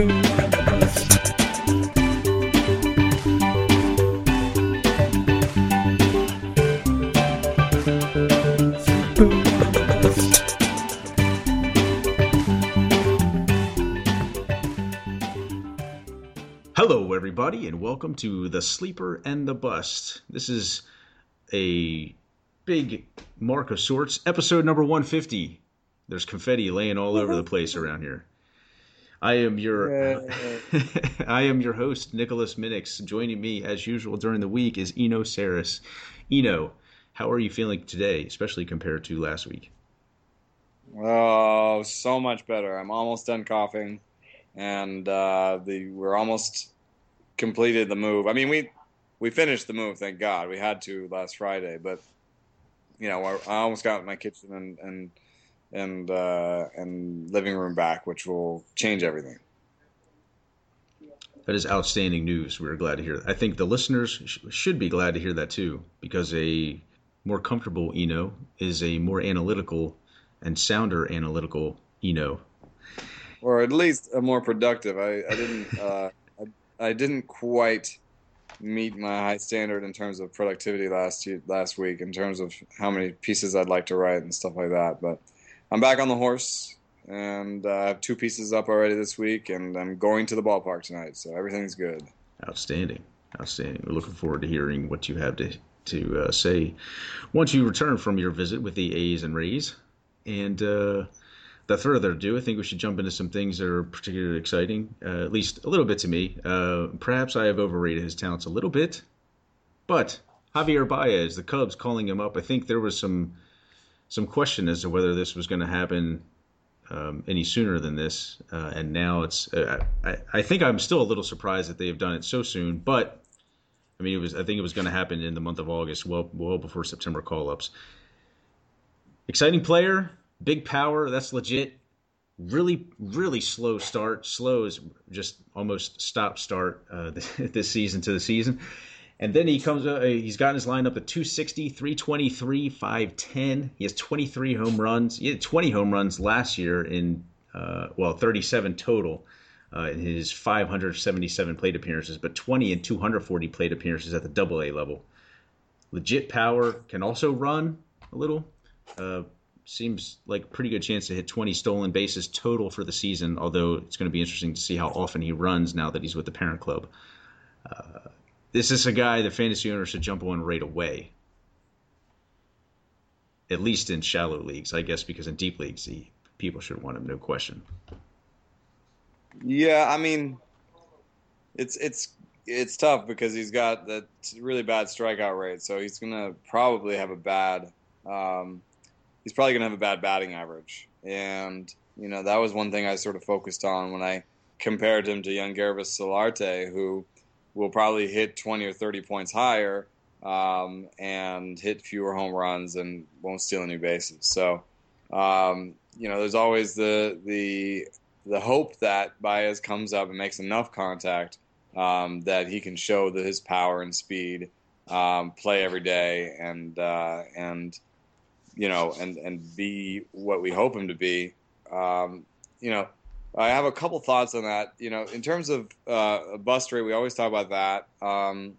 Hello, everybody, and welcome to The Sleeper and the Bust. This is a big mark of sorts, episode number 150. There's confetti laying all over the place around here. I am your I am your host, Nicholas Minnix. Joining me as usual during the week is Eno Sarris. Eno, how are you feeling today, especially compared to last week? Oh, so much better. I'm almost done coughing, and uh, the we're almost completed the move. I mean, we we finished the move, thank God. We had to last Friday, but you know, I, I almost got my kitchen and and and uh, and living room back, which will change everything. That is outstanding news. We're glad to hear that. I think the listeners sh- should be glad to hear that too, because a more comfortable Eno is a more analytical and sounder analytical Eno. Or at least a more productive. I, I didn't uh, I, I didn't quite meet my high standard in terms of productivity last year, last week in terms of how many pieces I'd like to write and stuff like that. But I'm back on the horse, and uh, I have two pieces up already this week, and I'm going to the ballpark tonight, so everything's good. Outstanding, outstanding. We're looking forward to hearing what you have to to uh, say once you return from your visit with the A's and Rays. And uh, without further ado, I think we should jump into some things that are particularly exciting, uh, at least a little bit to me. Uh, perhaps I have overrated his talents a little bit, but Javier Baez, the Cubs calling him up. I think there was some some question as to whether this was going to happen um, any sooner than this, uh, and now it's. Uh, I, I think I'm still a little surprised that they have done it so soon, but I mean, it was. I think it was going to happen in the month of August, well, well before September call-ups. Exciting player, big power. That's legit. Really, really slow start. Slow is just almost stop start uh, this season to the season. And then he comes. Uh, he's gotten his lineup at 260, 323, 510. He has 23 home runs. He had 20 home runs last year in uh, well 37 total uh, in his 577 plate appearances, but 20 and 240 plate appearances at the Double A level. Legit power can also run a little. Uh, seems like pretty good chance to hit 20 stolen bases total for the season. Although it's going to be interesting to see how often he runs now that he's with the parent club. This is a guy that fantasy owners should jump on right away. At least in shallow leagues, I guess, because in deep leagues, people should want him, no question. Yeah, I mean, it's it's it's tough because he's got that really bad strikeout rate, so he's gonna probably have a bad. Um, he's probably gonna have a bad batting average, and you know that was one thing I sort of focused on when I compared him to Yangervis Solarte, who will probably hit 20 or 30 points higher um, and hit fewer home runs and won't steal any bases. So, um, you know, there's always the the the hope that Baez comes up and makes enough contact um, that he can show the, his power and speed, um, play every day, and uh, and you know, and and be what we hope him to be. Um, you know, I have a couple thoughts on that. You know, in terms of uh, bust rate, we always talk about that. Um,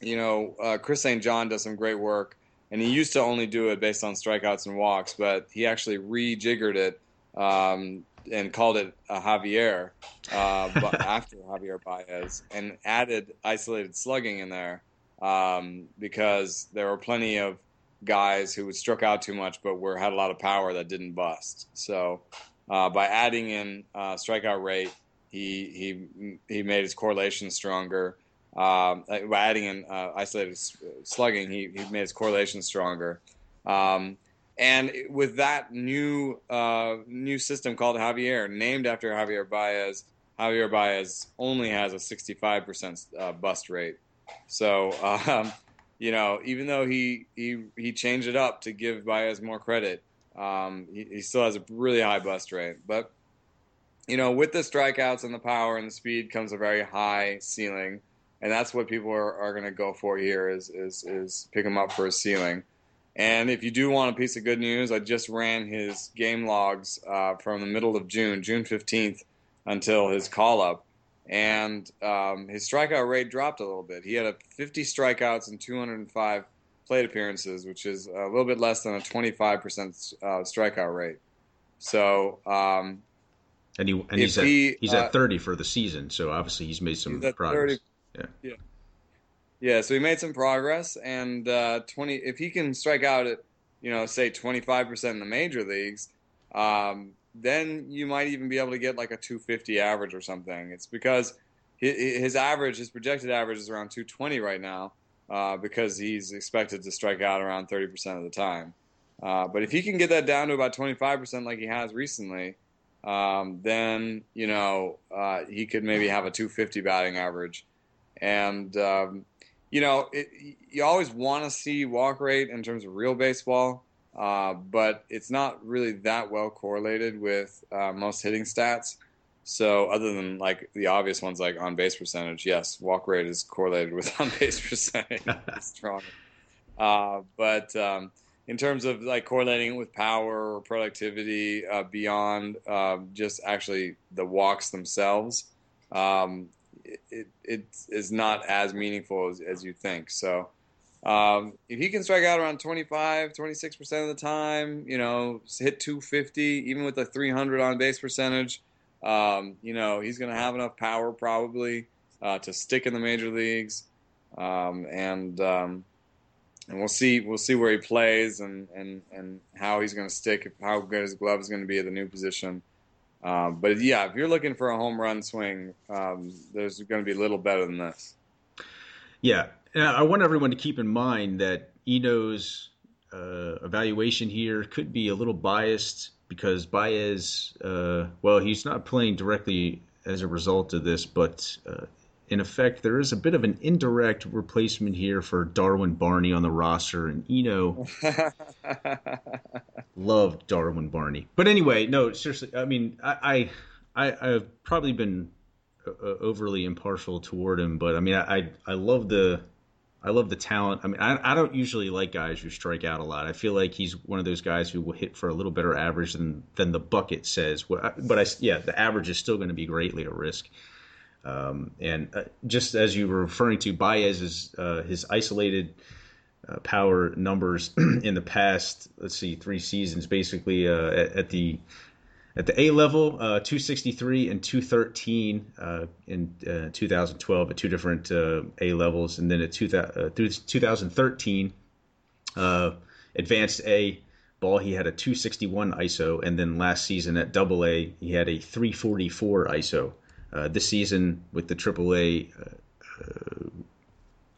you know, uh, Chris St. John does some great work, and he used to only do it based on strikeouts and walks, but he actually rejiggered it um, and called it a Javier uh, after Javier Baez, and added isolated slugging in there um, because there were plenty of guys who struck out too much, but were had a lot of power that didn't bust. So uh, by adding in uh, strikeout rate, he he he made his correlation stronger. Um, by adding in uh, isolated slugging, he, he made his correlation stronger. Um, and with that new uh, new system called Javier, named after Javier Baez, Javier Baez only has a 65% uh, bust rate. So, um, you know, even though he, he he changed it up to give Baez more credit, um, he, he, still has a really high bust rate. But you know, with the strikeouts and the power and the speed comes a very high ceiling, and that's what people are, are going to go for here is is is pick him up for a ceiling. And if you do want a piece of good news, I just ran his game logs uh, from the middle of June, June fifteenth. until his call up, and um, his strikeout rate dropped a little bit. He had a 50 strikeouts and 205 plate appearances, which is a little bit less than a 25% uh, strikeout rate. So, um, and he and he's he, at he's uh, at 30 for the season. So obviously he's made some progress. 30, yeah. yeah. Yeah, so he made some progress, and uh, twenty. If he can strike out at, you know, say twenty five percent in the major leagues, um, then you might even be able to get like a two fifty average or something. It's because his average, his projected average, is around two twenty right now, uh, because he's expected to strike out around thirty percent of the time. Uh, but if he can get that down to about twenty five percent, like he has recently, um, then you know uh, he could maybe have a two fifty batting average, and um, you know, it, you always want to see walk rate in terms of real baseball, uh, but it's not really that well correlated with uh, most hitting stats. So, other than like the obvious ones like on base percentage, yes, walk rate is correlated with on base percentage. strong. Uh, but um, in terms of like correlating it with power or productivity uh, beyond um, just actually the walks themselves, um, it, it is not as meaningful as, as you think. So um, if he can strike out around 25, 26% of the time, you know, hit 250, even with a 300 on base percentage, um, you know, he's going to have enough power probably uh, to stick in the major leagues. Um, and um, and we'll see we'll see where he plays and, and, and how he's going to stick, how good his glove is going to be at the new position. Um, but yeah, if you're looking for a home run swing, um, there's going to be little better than this. Yeah, and I want everyone to keep in mind that Eno's uh, evaluation here could be a little biased because Baez, uh, well, he's not playing directly as a result of this, but uh, in effect, there is a bit of an indirect replacement here for Darwin Barney on the roster, and Eno loved Darwin Barney. But anyway, no, seriously, I mean, I, I, I have probably been uh, overly impartial toward him, but I mean, I, I love the, I love the talent. I mean, I, I don't usually like guys who strike out a lot. I feel like he's one of those guys who will hit for a little better average than than the bucket says. But I, yeah, the average is still going to be greatly at risk. Um, and uh, just as you were referring to, Baez's uh, his isolated uh, power numbers in the past, let's see, three seasons, basically uh, at, at, the at the A level, uh, 263 and 213 uh, in 2012 at two different A levels, and then at two, through 2013, advanced A ball he had a 261 ISO, and then last season at Double A he had a 344 ISO. Uh, this season with the uh, uh,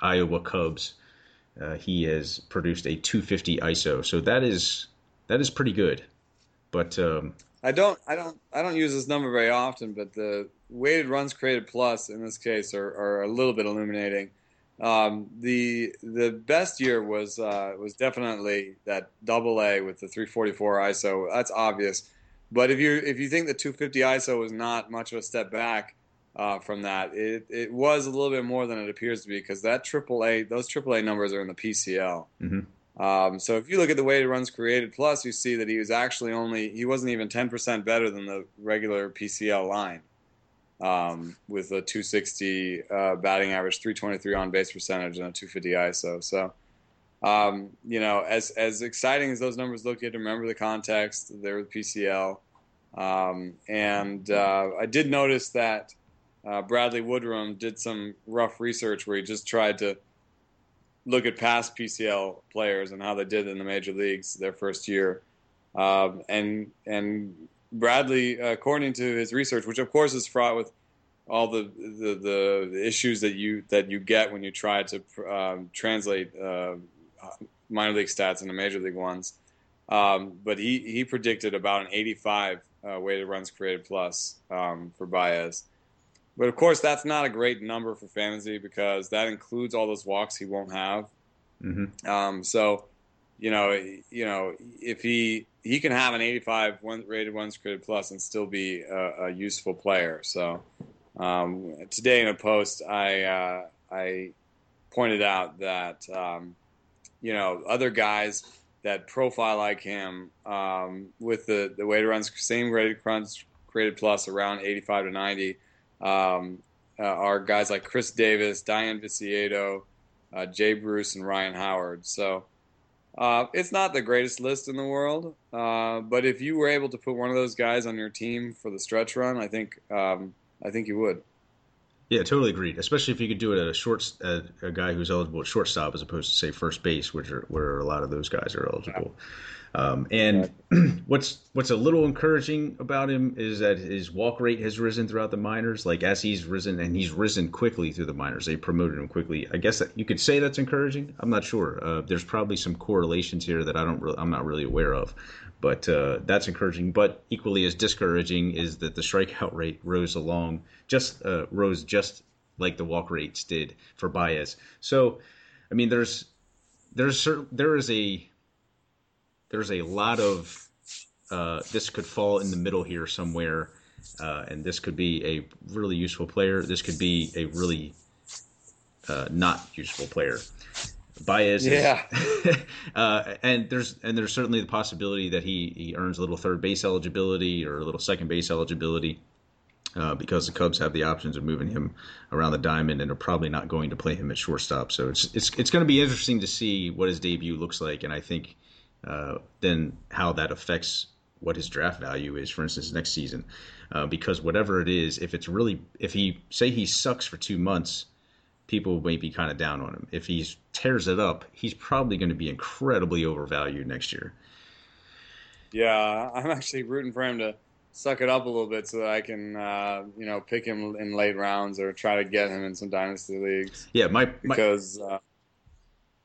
Iowa Cubs, uh, he has produced a 250 ISO. So that is that is pretty good. But um, I don't I don't I don't use this number very often, but the weighted runs created plus in this case are, are a little bit illuminating. Um, the the best year was uh, was definitely that double A with the 344 ISO. That's obvious. But if you if you think the 250 ISO was not much of a step back uh, from that, it it was a little bit more than it appears to be because that AAA those AAA numbers are in the PCL. Mm-hmm. Um, so if you look at the weighted runs created plus, you see that he was actually only he wasn't even 10% better than the regular PCL line. Um, with a 260 uh, batting average, 323 on base percentage, and a 250 ISO. So, um, you know, as as exciting as those numbers look, you have to remember the context. They're with PCL, um, and uh, I did notice that uh, Bradley Woodrum did some rough research where he just tried to look at past PCL players and how they did in the major leagues their first year, um, and and Bradley, according to his research, which of course is fraught with all the, the, the issues that you that you get when you try to um, translate uh, minor league stats into major league ones. Um, but he, he predicted about an 85 uh, weighted runs created plus um, for Baez. But of course, that's not a great number for fantasy because that includes all those walks he won't have. Mm-hmm. Um, so, you know, you know, if he he can have an 85 one, rated runs created plus and still be a, a useful player. So, um, today in a post, I uh, I pointed out that um, you know other guys that profile like him um, with the the weighted runs same rated runs graded plus around 85 to 90 um, uh, are guys like Chris Davis, Dayan Viciedo, uh, Jay Bruce, and Ryan Howard. So uh, it's not the greatest list in the world, uh, but if you were able to put one of those guys on your team for the stretch run, I think um, I think you would. Yeah, totally agreed. Especially if you could do it at a short, uh, a guy who's eligible at shortstop as opposed to say first base, which are where a lot of those guys are eligible. Yeah. Um, and what's what's a little encouraging about him is that his walk rate has risen throughout the minors. Like as he's risen, and he's risen quickly through the minors. They promoted him quickly. I guess that you could say that's encouraging. I'm not sure. Uh, there's probably some correlations here that I don't. Really, I'm not really aware of, but uh, that's encouraging. But equally as discouraging is that the strikeout rate rose along just uh, rose just like the walk rates did for Baez. So, I mean, there's there's there is a there's a lot of uh, this could fall in the middle here somewhere, uh, and this could be a really useful player. This could be a really uh, not useful player. Baez, yeah, uh, and there's and there's certainly the possibility that he he earns a little third base eligibility or a little second base eligibility. Uh, because the Cubs have the options of moving him around the diamond and are probably not going to play him at shortstop. So it's it's it's going to be interesting to see what his debut looks like, and I think uh, then how that affects what his draft value is, for instance, next season. Uh, because whatever it is, if it's really, if he say he sucks for two months, people may be kind of down on him. If he tears it up, he's probably going to be incredibly overvalued next year. Yeah, I'm actually rooting for him to suck it up a little bit so that I can, uh, you know, pick him in late rounds or try to get him in some dynasty leagues. Yeah, my, my because uh,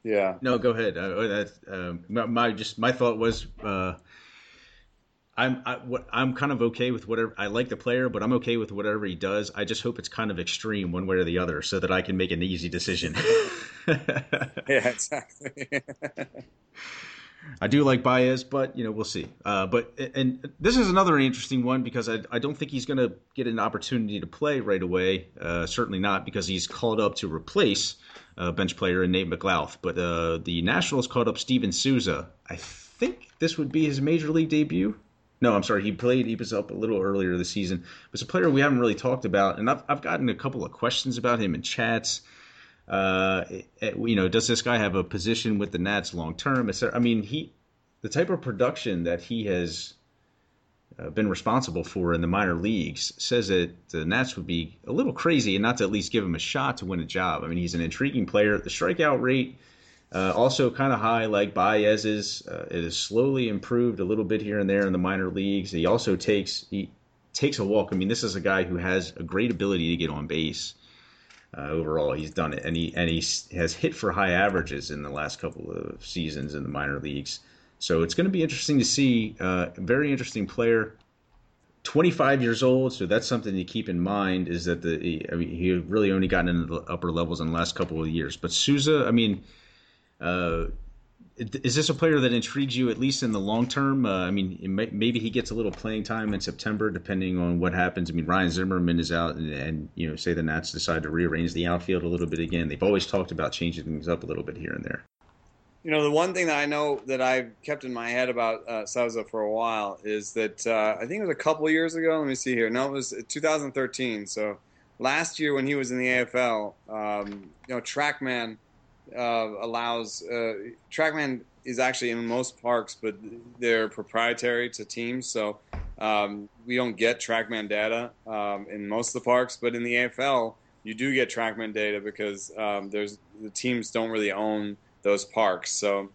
yeah. No, go ahead. Uh, that's uh, my, my, just my thought was uh, I'm I, what I'm kind of okay with whatever I like the player, but I'm okay with whatever he does. I just hope it's kind of extreme one way or the other, so that I can make an easy decision. yeah, exactly. I do like Baez, but you know we'll see. Uh, but and this is another interesting one because I, I don't think he's going to get an opportunity to play right away. Uh, certainly not because he's called up to replace uh, bench player in Nate McLouth. But uh, the Nationals called up Steven Souza. I think this would be his major league debut. No, I'm sorry. He played. He was up a little earlier this season. But it's a player we haven't really talked about, and I've I've gotten a couple of questions about him in chats. Uh, you know, does this guy have a position with the Nats long term? I mean, he the type of production that he has uh, been responsible for in the minor leagues says that the Nats would be a little crazy and not to at least give him a shot to win a job. I mean, he's an intriguing player. The strikeout rate uh, also kind of high, like Baez's. Uh, it has slowly improved a little bit here and there in the minor leagues. He also takes he takes a walk. I mean, this is a guy who has a great ability to get on base. Uh, overall, he's done it, and he and he has hit for high averages in the last couple of seasons in the minor leagues. So it's going to be interesting to see. Uh, very interesting player. 25 years old, so that's something to keep in mind. Is that the I mean he really only gotten into the upper levels in the last couple of years. But Souza, I mean, uh, is this a player that intrigues you at least in the long term? Uh, I mean, may, maybe he gets a little playing time in September, depending on what happens. I mean, Ryan Zimmerman is out, and, and you know, say the Nats decide to rearrange the outfield a little bit again. They've always talked about changing things up a little bit here and there. You know, the one thing that I know that I've kept in my head about uh, for a while is that uh, I think it was a couple years ago. Let me see here. No, it was 2013. So last year when he was in the AFL, um, you know, TrackMan uh, allows uh, TrackMan is actually in most parks, but they're proprietary to teams. So um, we don't get TrackMan data um, in most of the parks, but in the AFL, you do get TrackMan data because um, there's the teams don't really own those parks. So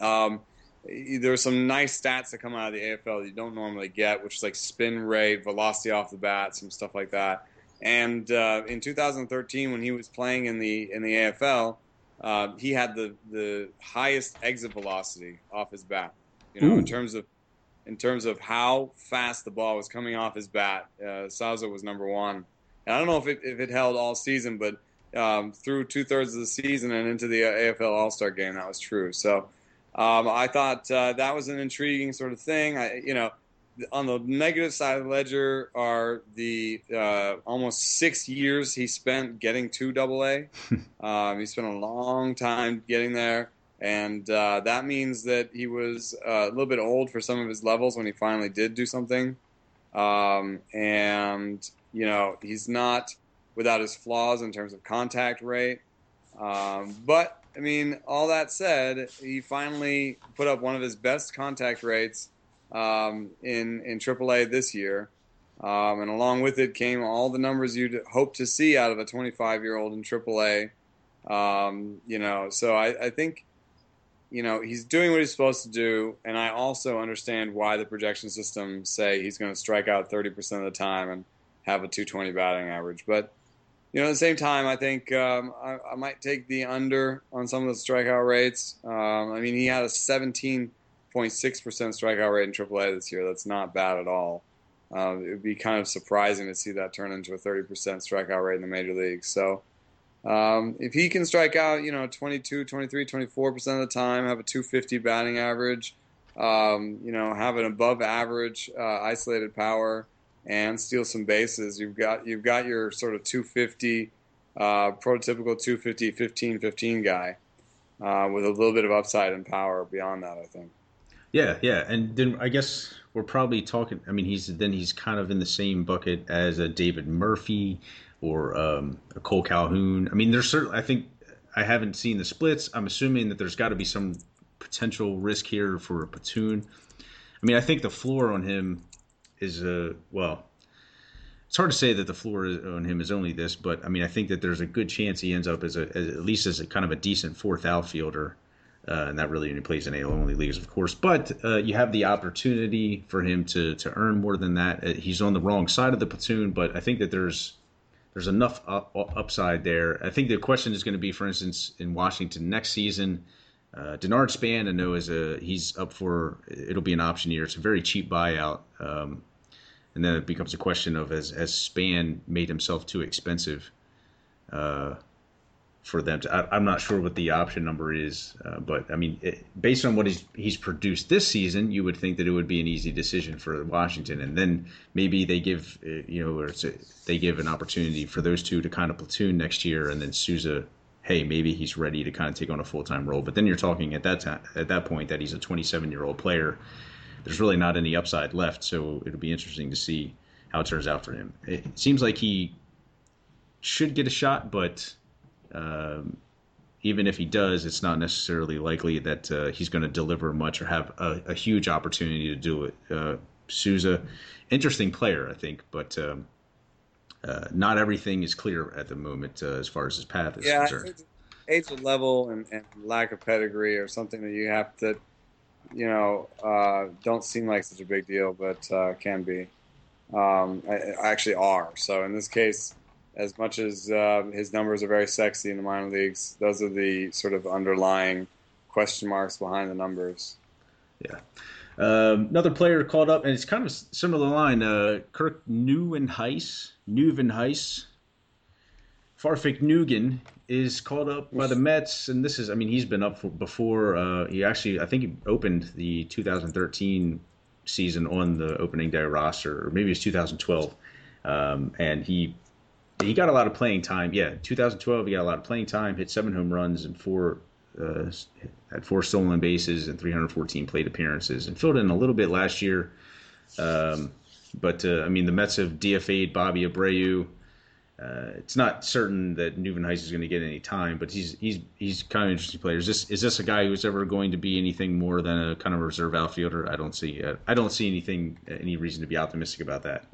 um, there's some nice stats that come out of the AFL that you don't normally get, which is like spin rate, velocity off the bat, some stuff like that. And uh, in 2013, when he was playing in the in the AFL, uh, he had the the highest exit velocity off his bat. You know, Ooh. in terms of in terms of how fast the ball was coming off his bat, uh, Souza was number one. And I don't know if it, if it held all season, but um, through two thirds of the season and into the uh, AFL All Star game. That was true. So um, I thought uh, that was an intriguing sort of thing. I, you know, on the negative side of the ledger are the uh, almost six years he spent getting to Double A. um, he spent a long time getting there, and uh, that means that he was uh, a little bit old for some of his levels when he finally did do something. um, and you know he's not without his flaws in terms of contact rate. Um, but I mean, all that said, he finally put up one of his best contact rates um, in in AAA this year, um, and along with it came all the numbers you'd hope to see out of a 25 year old in AAA. Um, you know, so I, I think you know he's doing what he's supposed to do, and I also understand why the projection systems say he's going to strike out 30% of the time and have a 220 batting average, but you know, at the same time, I think um, I, I, might take the under on some of the strikeout rates. Um, I mean, he had a 17.6% strikeout rate in AAA this year. That's not bad at all. Uh, it would be kind of surprising to see that turn into a 30% strikeout rate in the major leagues. So um, if he can strike out, you know, 22, 23, 24% of the time, have a 250 batting average, um, you know, have an above average uh, isolated power, and steal some bases. You've got you've got your sort of 250 uh, prototypical 250 15 15 guy uh, with a little bit of upside and power beyond that. I think. Yeah, yeah, and then I guess we're probably talking. I mean, he's then he's kind of in the same bucket as a David Murphy or um, a Cole Calhoun. I mean, there's certainly. I think I haven't seen the splits. I'm assuming that there's got to be some potential risk here for a platoon. I mean, I think the floor on him is a well. It's hard to say that the floor on him is only this, but I mean, I think that there's a good chance he ends up as a as, at least as a kind of a decent fourth outfielder, uh, and that really only plays in AL only leagues, of course. But uh, you have the opportunity for him to to earn more than that. Uh, he's on the wrong side of the platoon, but I think that there's there's enough up, upside there. I think the question is going to be, for instance, in Washington next season. Uh, Denard Span, I know is a he's up for it'll be an option year. It's a very cheap buyout, um, and then it becomes a question of has has Span made himself too expensive uh, for them to? I, am not sure what the option number is, uh, but I mean, it, based on what he's he's produced this season, you would think that it would be an easy decision for Washington, and then maybe they give uh, you know a, they give an opportunity for those two to kind of platoon next year, and then Souza hey, maybe he's ready to kind of take on a full time role. But then you're talking at that time, at that point that he's a 27 year old player. There's really not any upside left, so it'll be interesting to see how it turns out for him. It seems like he should get a shot, but um, even if he does, it's not necessarily likely that uh, he's going to deliver much or have a, a, huge opportunity to do it. Uh, Souza, interesting player, I think, but um, uh, not everything is clear at the moment uh, as far as his path is yeah, concerned. Age of level and, and, lack of pedigree or something that you have to, you know, uh, don't seem like such a big deal, but uh, can be. Um, I, actually are. So in this case, as much as uh, his numbers are very sexy in the minor leagues, those are the sort of underlying question marks behind the numbers. Yeah. Um, another player called up, and it's kind of similar line. Uh, Kirk Nieuwenhuis, Nieuwenhuis, Farfik Nugan is called up by the Mets, and this is, I mean, he's been up for before. Uh, he actually, I think, he opened the 2013 season on the opening day roster, or maybe it's 2012, um, and he he got a lot of playing time. Yeah, 2012, he got a lot of playing time, hit seven home runs and four uh, had four stolen bases and 314 plate appearances, and filled in a little bit last year. Um, but uh, I mean, the Mets have DFA'd Bobby Abreu. Uh, it's not certain that Nieuwenhuis is going to get any time, but he's he's he's kind of an interesting player. Is this is this a guy who's ever going to be anything more than a kind of reserve outfielder? I don't see uh, I don't see anything any reason to be optimistic about that.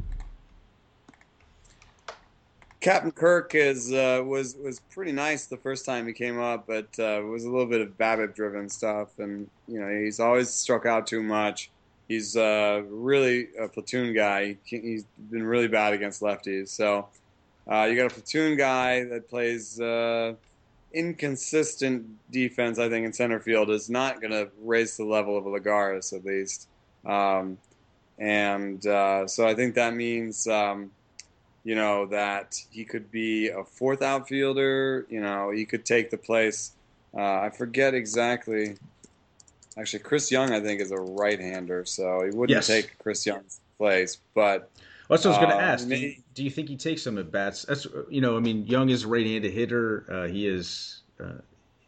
Captain Kirk is uh, was was pretty nice the first time he came up, but uh, it was a little bit of BABIP driven stuff, and you know he's always struck out too much. He's uh, really a platoon guy. He he's been really bad against lefties. So uh, you got a platoon guy that plays uh, inconsistent defense. I think in center field is not going to raise the level of Lagares at least, um, and uh, so I think that means. Um, you know, that he could be a fourth outfielder. You know, he could take the place. Uh, I forget exactly. Actually, Chris Young, I think, is a right-hander, so he wouldn't yes. take Chris Young's place. But that's what I was going to uh, ask. Do you, do you, think he takes some at bats? That's you know, I mean, Young is a right-handed hitter. Uh, he is. Uh,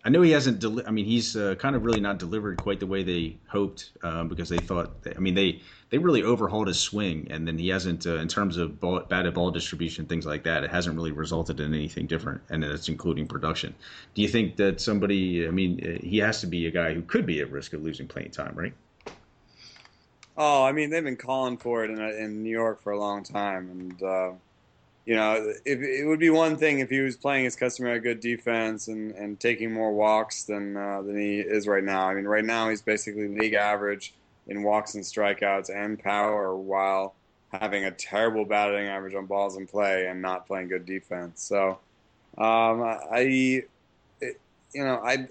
I know he hasn't. Deli- I mean, he's uh, kind of really not delivered quite the way they hoped um, because they thought. I mean, they they really overhauled his swing, and then he hasn't, uh, in terms of ball, batted ball distribution, things like that. It hasn't really resulted in anything different, and it's including production. Do you think that somebody? I mean, uh, he has to be a guy who could be at risk of losing playing time, right? Oh, I mean, they've been calling for it in, in New York for a long time, and uh, you know, if, it would be one thing if he was playing his customary good defense and, and taking more walks than uh, than he is right now. I mean, right now he's basically league average in walks and strikeouts and power, while having a terrible batting average on balls in play and not playing good defense. So, um, I, it, you know, I,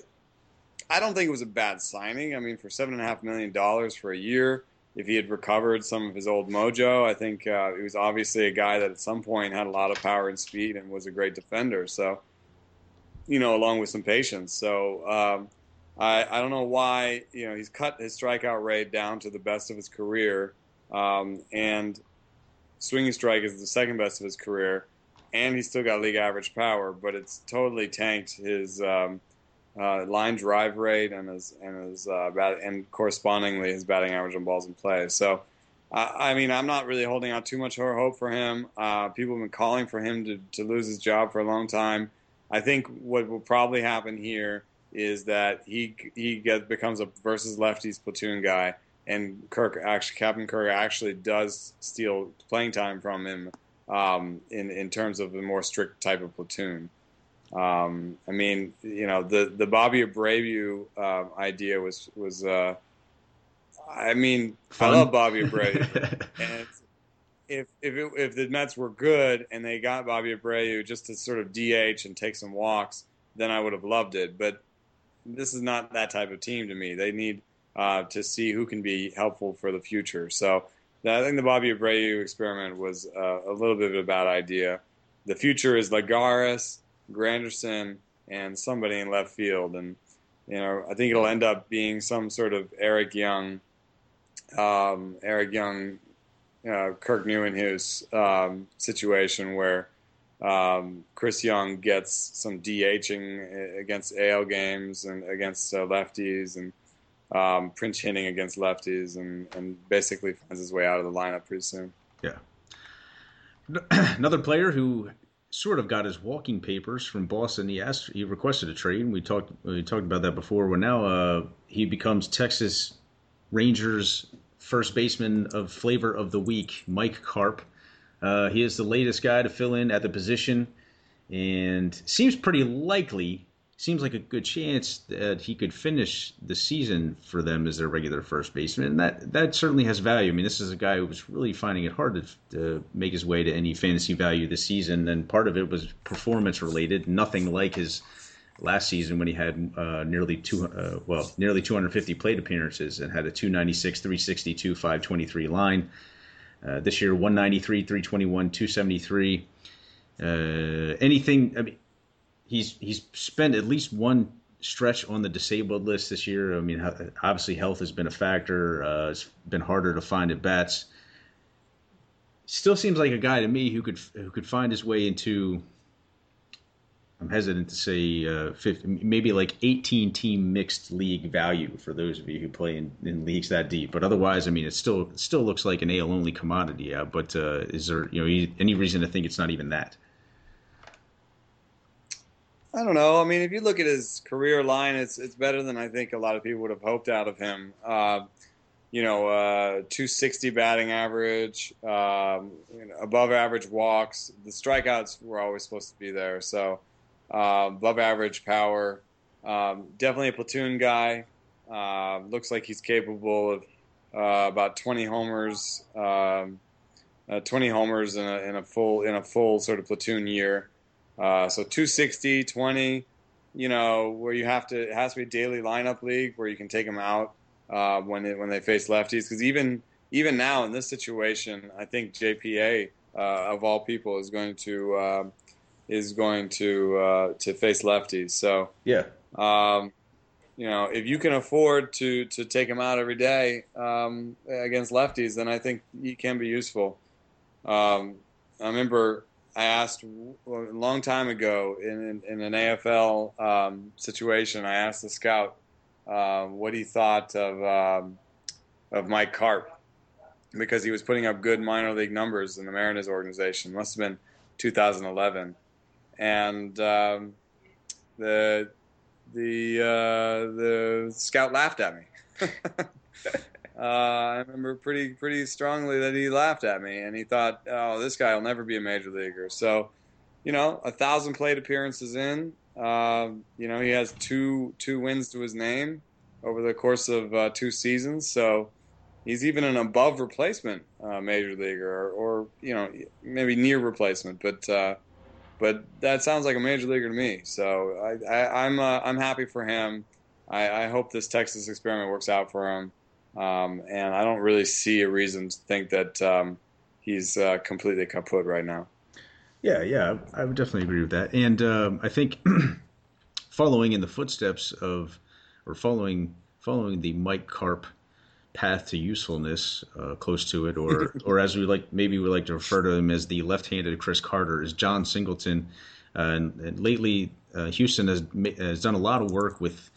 I don't think it was a bad signing. I mean, for seven and a half million dollars for a year if he had recovered some of his old mojo, I think uh, he was obviously a guy that at some point had a lot of power and speed and was a great defender. So, you know, along with some patience. So, um, I, I don't know why, you know, he's cut his strikeout rate down to the best of his career. Um, and swinging strike is the second best of his career. And he's still got league average power, but it's totally tanked his. Um, uh, line drive rate and his and his uh, bat, and correspondingly his batting average on balls in play. So, uh, I mean, I'm not really holding out too much hope for him. Uh, people have been calling for him to, to lose his job for a long time. I think what will probably happen here is that he he gets, becomes a versus lefties platoon guy, and Kirk actually Captain Kirk actually does steal playing time from him um, in in terms of the more strict type of platoon. Um, I mean, you know, the the Bobby Abreu uh, idea was was. Uh, I mean, Fun. I love Bobby Abreu, and if if it, if the Mets were good and they got Bobby Abreu just to sort of DH and take some walks, then I would have loved it. But this is not that type of team to me. They need uh, to see who can be helpful for the future. So I think the Bobby Abreu experiment was uh, a little bit of a bad idea. The future is Lagares Granderson, and somebody in left field. And you know, I think it'll end up being some sort of Eric Young, um, Eric Young, uh, Kirk Nieuwenhuis um, situation where um, Chris Young gets some DHing against AL games and against uh, lefties, and um, Prince hitting against lefties, and, and basically finds his way out of the lineup pretty soon. Yeah. Another player who sort of got his walking papers from Boston. He asked, he requested a trade, and we talked we talked about that before. Well, now uh, he becomes Texas Rangers first baseman of flavor of the week, Mike Carp. Uh, he is the latest guy to fill in at the position, and seems pretty likely seems like a good chance that he could finish the season for them as their regular first baseman. And that, that certainly has value. I mean, this is a guy who was really finding it hard to, to make his way to any fantasy value this season. And part of it was performance related, nothing like his last season when he had uh, nearly two, uh, well, nearly 250 plate appearances and had a 296, 362, 523 line. Uh, this year, 193, 321, 273. Uh, anything, I mean, he's he's spent at least one stretch on the disabled list this year. I mean, obviously health has been a factor. Uh, it's been harder to find at bats. Still seems like a guy to me who could who could find his way into. I'm hesitant to say uh, 50, maybe like 18 team mixed league value for those of you who play in, in leagues that deep. But otherwise, I mean, it still still looks like an AL only commodity. Yeah, but uh, is there you know any reason to think it's not even that? I don't know. I mean, if you look at his career line, it's it's better than I think a lot of people would have hoped out of him. Uh, you know, uh, 260 batting average, um, you know, above average walks. The strikeouts were always supposed to be there, so uh, above average power. Um, definitely a platoon guy. Uh, looks like he's capable of uh, about 20 homers, um, uh, 20 homers in a, in a full in a full sort of platoon year. Uh, so 260, 20, you know, where you have to, it has to be a daily lineup league where you can take them out uh, when it, when they face lefties. Because even even now in this situation, I think JPA uh, of all people is going to uh, is going to uh, to face lefties. So yeah, um, you know, if you can afford to to take them out every day um, against lefties, then I think he can be useful. Um, I remember I asked a long time ago in, in, in an AFL um, situation. I asked the scout uh, what he thought of um, of Mike Carp because he was putting up good minor league numbers in the Mariners organization. Must have been 2011, and um, the the uh, the scout laughed at me. uh, I remember pretty pretty strongly that he laughed at me, and he thought, "Oh, this guy will never be a major leaguer." So, you know, a thousand plate appearances in, uh, you know, he has two two wins to his name over the course of uh, two seasons. So, he's even an above replacement uh, major leaguer, or, or, you know, maybe near replacement, but. Uh, but that sounds like a major leaguer to me. So I, am I'm, uh, I'm happy for him. I, I, hope this Texas experiment works out for him. Um, and I don't really see a reason to think that um, he's uh, completely kaput right now. Yeah, yeah, I would definitely agree with that. And um, I think following in the footsteps of, or following following the Mike Carp path to usefulness, uh, close to it, or or as we like, maybe we like to refer to him as the left-handed Chris Carter, is Jon Singleton. Uh, and, and, lately, uh, Houston has has done a lot of work with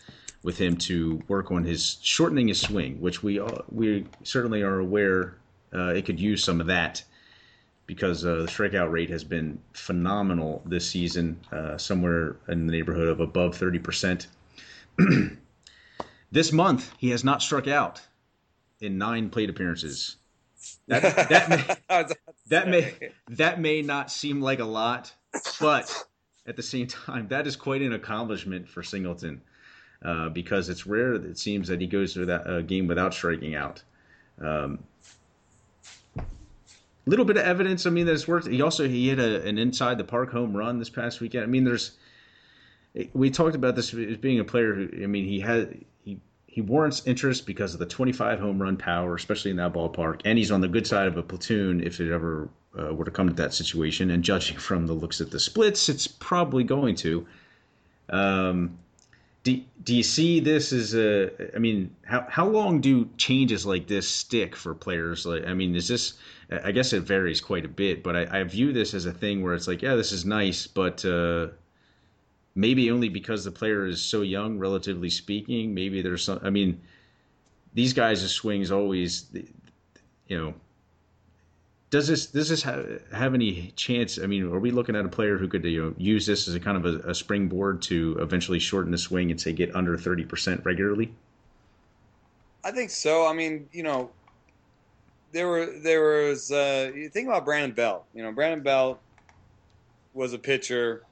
with him to work on his shortening his swing, which we we certainly are aware uh, it could use some of that because uh, the strikeout rate has been phenomenal this season, uh, somewhere in the neighborhood of above thirty percent. this month, he has not struck out in nine plate appearances. That, that may, that may that may not seem like a lot, but at the same time, that is quite an accomplishment for Singleton uh, because it's rare. That it seems that he goes through that uh, game without striking out. Um, little bit of evidence. I mean, that it's worked. He also he hit a, an inside the park home run this past weekend. I mean, there's we talked about this as being a player who. I mean, he had he he warrants interest because of the 25 home run power, especially in that ballpark, and he's on the good side of a platoon if it ever uh, were to come to that situation. And judging from the looks at the splits, it's probably going to. Um, do, do you see this as a i mean how, how long do changes like this stick for players? Like i mean is this i guess it varies quite a bit but i, I view this as a thing where it's like yeah this is nice but uh, maybe only because the player is so young relatively speaking maybe there's some i mean these guys' swings always you know does this does this have, have any chance? I mean, are we looking at a player who could you know, use this as a kind of a, a springboard to eventually shorten the swing and say get under thirty percent regularly? I think so. I mean, you know, there were there was uh, you think about Brandon Belt. You know, Brandon Belt was a pitcher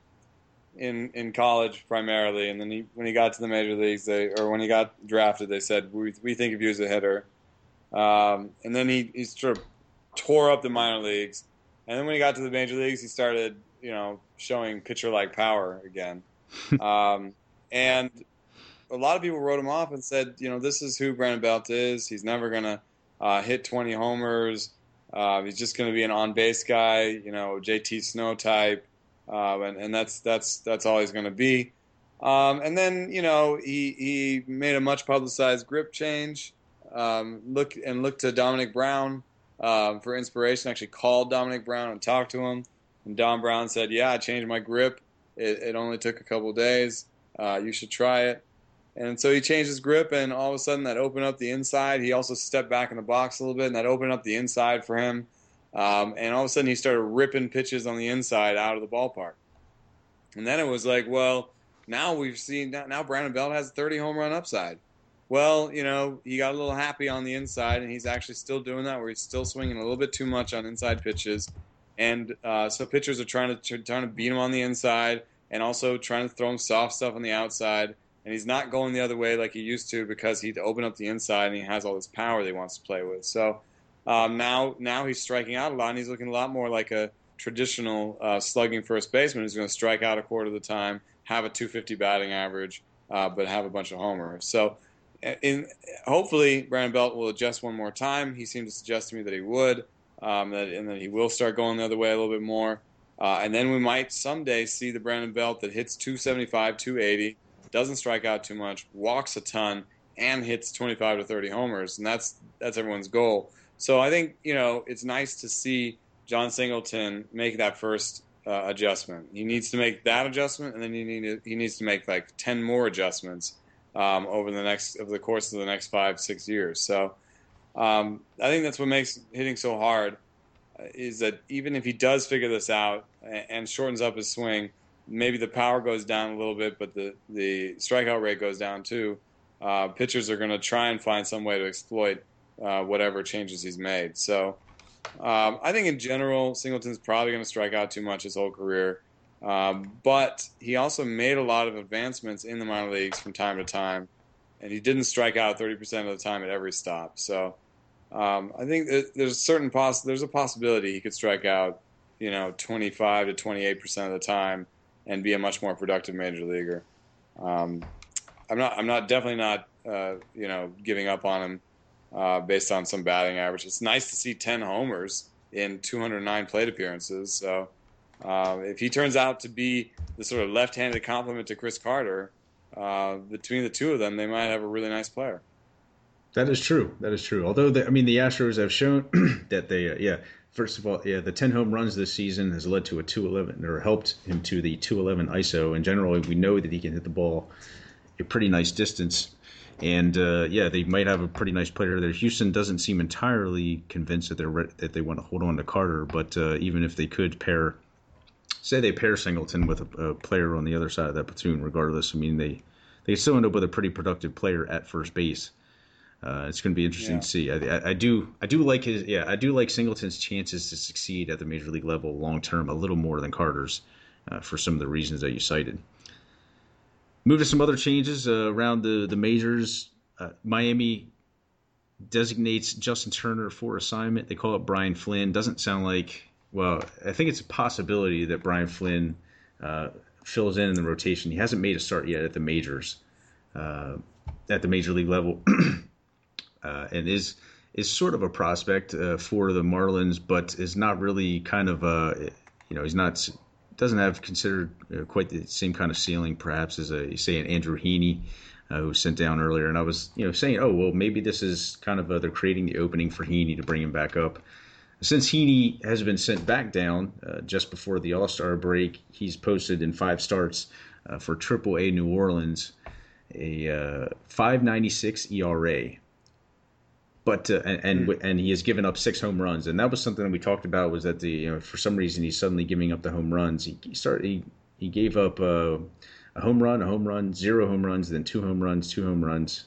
in in college primarily, and then he, when he got to the major leagues, they or when he got drafted, they said we we think of you as a hitter. Um, and then he, he sort of tore up the minor leagues, and then when he got to the major leagues, he started you know showing pitcher like power again. um, and a lot of people wrote him off and said, you know, this is who Brandon Belt is. He's never gonna uh, hit 20 homers. Uh, he's just going to be an on base guy, you know, JT Snow type, uh, and, and that's that's that's all he's going to be. Um, and then you know he he made a much publicized grip change. Um, look and look to Domonic Brown, um, for inspiration. Actually called Domonic Brown and talked to him. And Dom Brown said, "Yeah, I changed my grip. It, it only took a couple days. Uh, you should try it." And so he changed his grip, and all of a sudden that opened up the inside. He also stepped back in the box a little bit, and that opened up the inside for him. Um, and all of a sudden he started ripping pitches on the inside out of the ballpark. And then it was like, well, now we've seen now Brandon Belt has a 30 home run upside. Well, you know, he got a little happy on the inside, and he's actually still doing that, where he's still swinging a little bit too much on inside pitches, and uh, so pitchers are trying to trying to beat him on the inside, and also trying to throw him soft stuff on the outside, and he's not going the other way like he used to because he'd open up the inside and he has all this power that he wants to play with. So um, now now he's striking out a lot, and he's looking a lot more like a traditional uh, slugging first baseman who's going to strike out a quarter of the time, have a 250 batting average, uh, but have a bunch of homers. So hopefully Brandon Belt will adjust one more time. He seemed to suggest to me that he would, um, that, and that he will start going the other way a little bit more. Uh, and then we might someday see the Brandon Belt that hits 275, 280, doesn't strike out too much, walks a ton, and hits 25 to 30 homers, and that's that's everyone's goal. So I think you know it's nice to see Jon Singleton make that first uh, adjustment. He needs to make that adjustment, and then he need to, he needs to make like ten more adjustments um, over the next over the course of the next five six years. So um, I think that's what makes hitting so hard uh, is that even if he does figure this out and, shortens up his swing, maybe the power goes down a little bit, but the the strikeout rate goes down too. Uh, pitchers are going to try and find some way to exploit uh, whatever changes he's made. So um, I think in general, Singleton's probably going to strike out too much his whole career. Um, but he also made a lot of advancements in the minor leagues from time to time, and he didn't strike out 30% of the time at every stop. So um, I think there's a certain poss- there's a possibility he could strike out, you know, 25 to 28% of the time and be a much more productive major leaguer. Um, I'm not I'm not definitely not uh, you know giving up on him uh, based on some batting average. It's nice to see 10 homers in 209 plate appearances. So uh, if he turns out to be the sort of left-handed complement to Chris Carter, uh, between the two of them, they might have a really nice player. That is true. That is true. Although, the, I mean, the Astros have shown that they, uh, yeah, first of all, yeah, the 10 home runs this season has led to a 211 or helped him to the 211 ISO. And generally, we know that he can hit the ball a pretty nice distance. And uh, yeah, they might have a pretty nice player there. Houston doesn't seem entirely convinced that they're re- that they want to hold on to Carter, but uh, even if they could pair, say they pair Singleton with a, a, player on the other side of that platoon, regardless, I mean they they still end up with a pretty productive player at first base. Uh, it's going to be interesting yeah. to see. I, I, I, do I do like his yeah I do like Singleton's chances to succeed at the major league level long term a little more than Carter's uh, for some of the reasons that you cited. Move to some other changes uh, around the the majors. Uh, Miami designates Justin Turner for assignment. They call it Brian Flynn. Doesn't sound like well. I think it's a possibility that Brian Flynn uh, fills in in the rotation. He hasn't made a start yet at the majors, uh, at the major league level, uh, and is is sort of a prospect uh, for the Marlins, but is not really kind of a you know he's not doesn't have considered uh, quite the same kind of ceiling, perhaps, as a say an Andrew Heaney, uh, who was sent down earlier. And I was, you know, saying, oh well, maybe this is kind of they're creating the opening for Heaney to bring him back up. Since Heaney has been sent back down uh, just before the All Star break, he's posted in five starts uh, for Triple A New Orleans a uh, 5.96 ERA but uh, and and, mm. and, he has given up six home runs, and that was something that we talked about. Was that the you know, for some reason he's suddenly giving up the home runs. He, he started he he gave up uh, a home run, a home run, zero home runs, then two home runs, two home runs.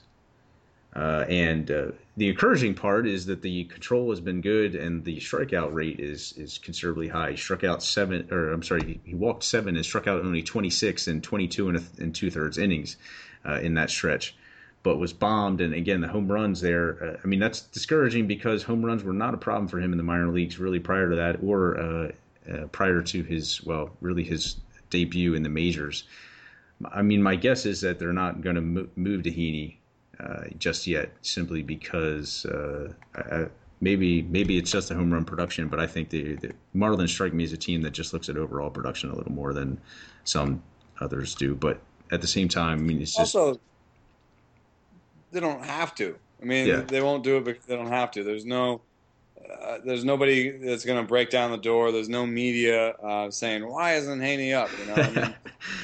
Uh, and uh, the encouraging part is that the control has been good, and the strikeout rate is is considerably high. He struck out seven, or I'm sorry, he, walked seven and struck out only 26 and 22 and, and two thirds innings uh, in that stretch but was bombed. And again, the home runs there, uh, I mean, that's discouraging because home runs were not a problem for him in the minor leagues really prior to that or uh, uh, prior to his, well, really his debut in the majors. I mean, my guess is that they're not going to mo- move to Heaney uh, just yet simply because uh, I, maybe maybe it's just a home run production, but I think the, the Marlins strike me as a team that just looks at overall production a little more than some others do. But at the same time, I mean, it's just also they don't have to. I mean, yeah. they won't do it because they don't have to. There's no, uh, there's nobody that's going to break down the door. There's no media uh, saying why isn't Heaney up? You know, I mean,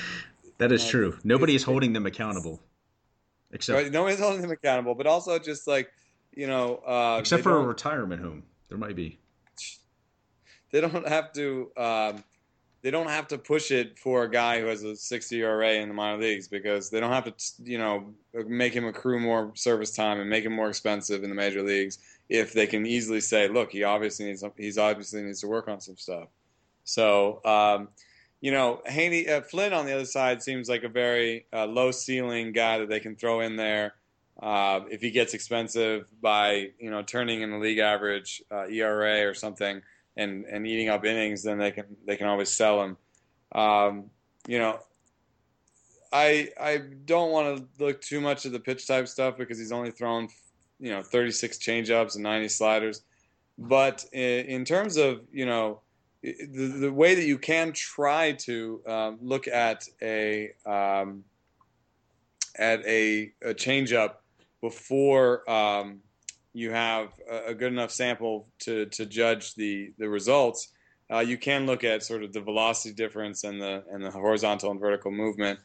that is true. Nobody is holding them accountable, except right? nobody's holding them accountable. But also, just like you know, uh, except for a retirement home, there might be. They don't have to. Um, they don't have to push it for a guy who has a 60 ERA in the minor leagues because they don't have to, you know, make him accrue more service time and make him more expensive in the major leagues if they can easily say, look, he obviously needs, he's obviously needs to work on some stuff. So, um, you know, Heaney, uh, Flynn on the other side seems like a very uh, low ceiling guy that they can throw in there. Uh, if he gets expensive by, you know, turning in the league average uh, ERA or something, and and eating up innings, then they can they can always sell him. Um, you know, I I don't want to look too much at the pitch type stuff because he's only thrown you know 36 changeups and 90 sliders. But in, in terms of you know the, the way that you can try to um, look at a um, at a, a changeup before um, you have a, good enough sample to, to judge the, the results uh, you can look at sort of the velocity difference and the and the horizontal and vertical movement.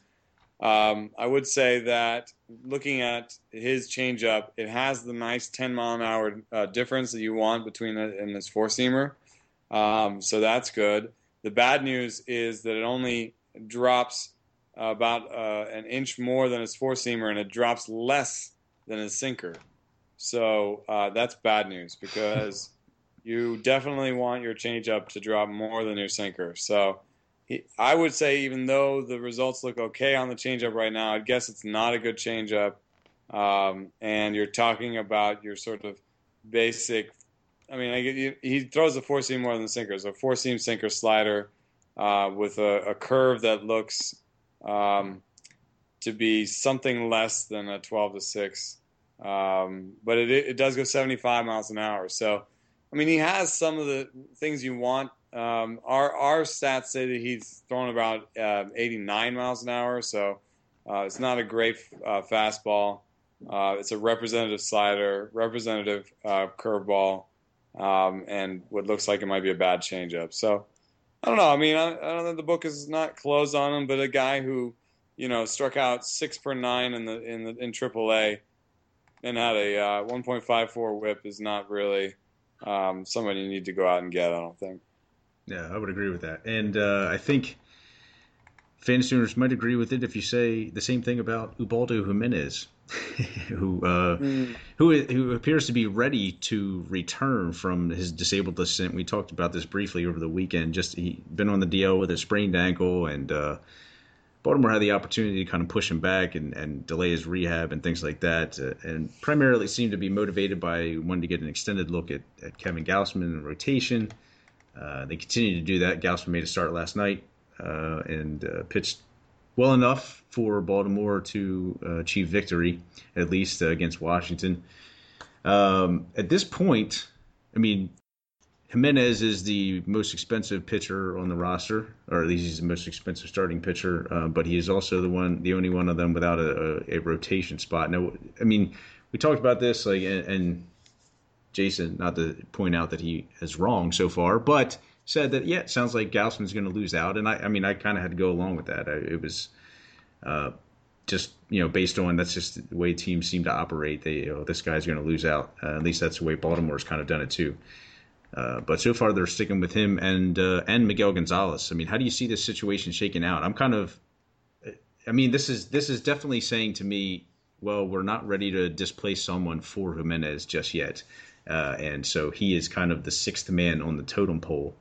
Um, I would say that looking at his changeup, it has the nice 10 mile an hour uh, difference that you want between it and this four seamer. Um, so that's good. The bad news is that it only drops about uh, an inch more than his four seamer, and it drops less than his sinker. So uh, that's bad news because you definitely want your changeup to drop more than your sinker. So I would say, even though the results look okay on the changeup right now, I guess it's not a good changeup. Um, and you're talking about your sort of basic. I mean, I, he throws the four seam more than the sinker. So four seam sinker slider uh, with a, a, curve that looks um, to be something less than a 12 to six, um, but it, it does go 75 miles an hour. So, I mean, he has some of the things you want um, our our stats say that he's thrown about uh, 89 miles an hour, so uh, it's not a great uh, fastball. Uh, it's a representative slider, representative uh, curveball, um, and what looks like it might be a bad changeup. So I don't know. I mean, I, I don't know. The book is not closed on him, but a guy who you know struck out six per nine in the in the in AAA and had a uh, 1.54 WHIP is not really um, somebody you need to go out and get. I don't think. Yeah, I would agree with that, and uh, I think fantasy owners might agree with it if you say the same thing about Ubaldo Jimenez, who uh, mm. who who appears to be ready to return from his disabled descent. We talked about this briefly over the weekend. Just he been on the DL with a sprained ankle, and uh, Baltimore had the opportunity to kind of push him back and, and delay his rehab and things like that, uh, and primarily seemed to be motivated by wanting to get an extended look at, at Kevin Gausman in rotation. Uh, they continue to do that. Gausman made a start last night uh, and uh, pitched well enough for Baltimore to uh, achieve victory, at least uh, against Washington. Um, at this point, I mean, Jimenez is the most expensive pitcher on the roster, or at least he's the most expensive starting pitcher. Uh, but he is also the one, the only one of them without a, a, a rotation spot. Now, I mean, we talked about this, like, and, and Jason, not to point out that he is wrong so far, but said that yeah, it sounds like Gausman's going to lose out, and I, I mean, I kind of had to go along with that. I, it was uh, just you know based on that's just the way teams seem to operate. They you know, this guy's going to lose out. Uh, at least that's the way Baltimore's kind of done it too. Uh, but so far they're sticking with him and uh, and Miguel Gonzalez. I mean, how do you see this situation shaking out? I'm kind of, I mean, this is this is definitely saying to me, well, we're not ready to displace someone for Jimenez just yet. Uh, and so he is kind of the sixth man on the totem pole.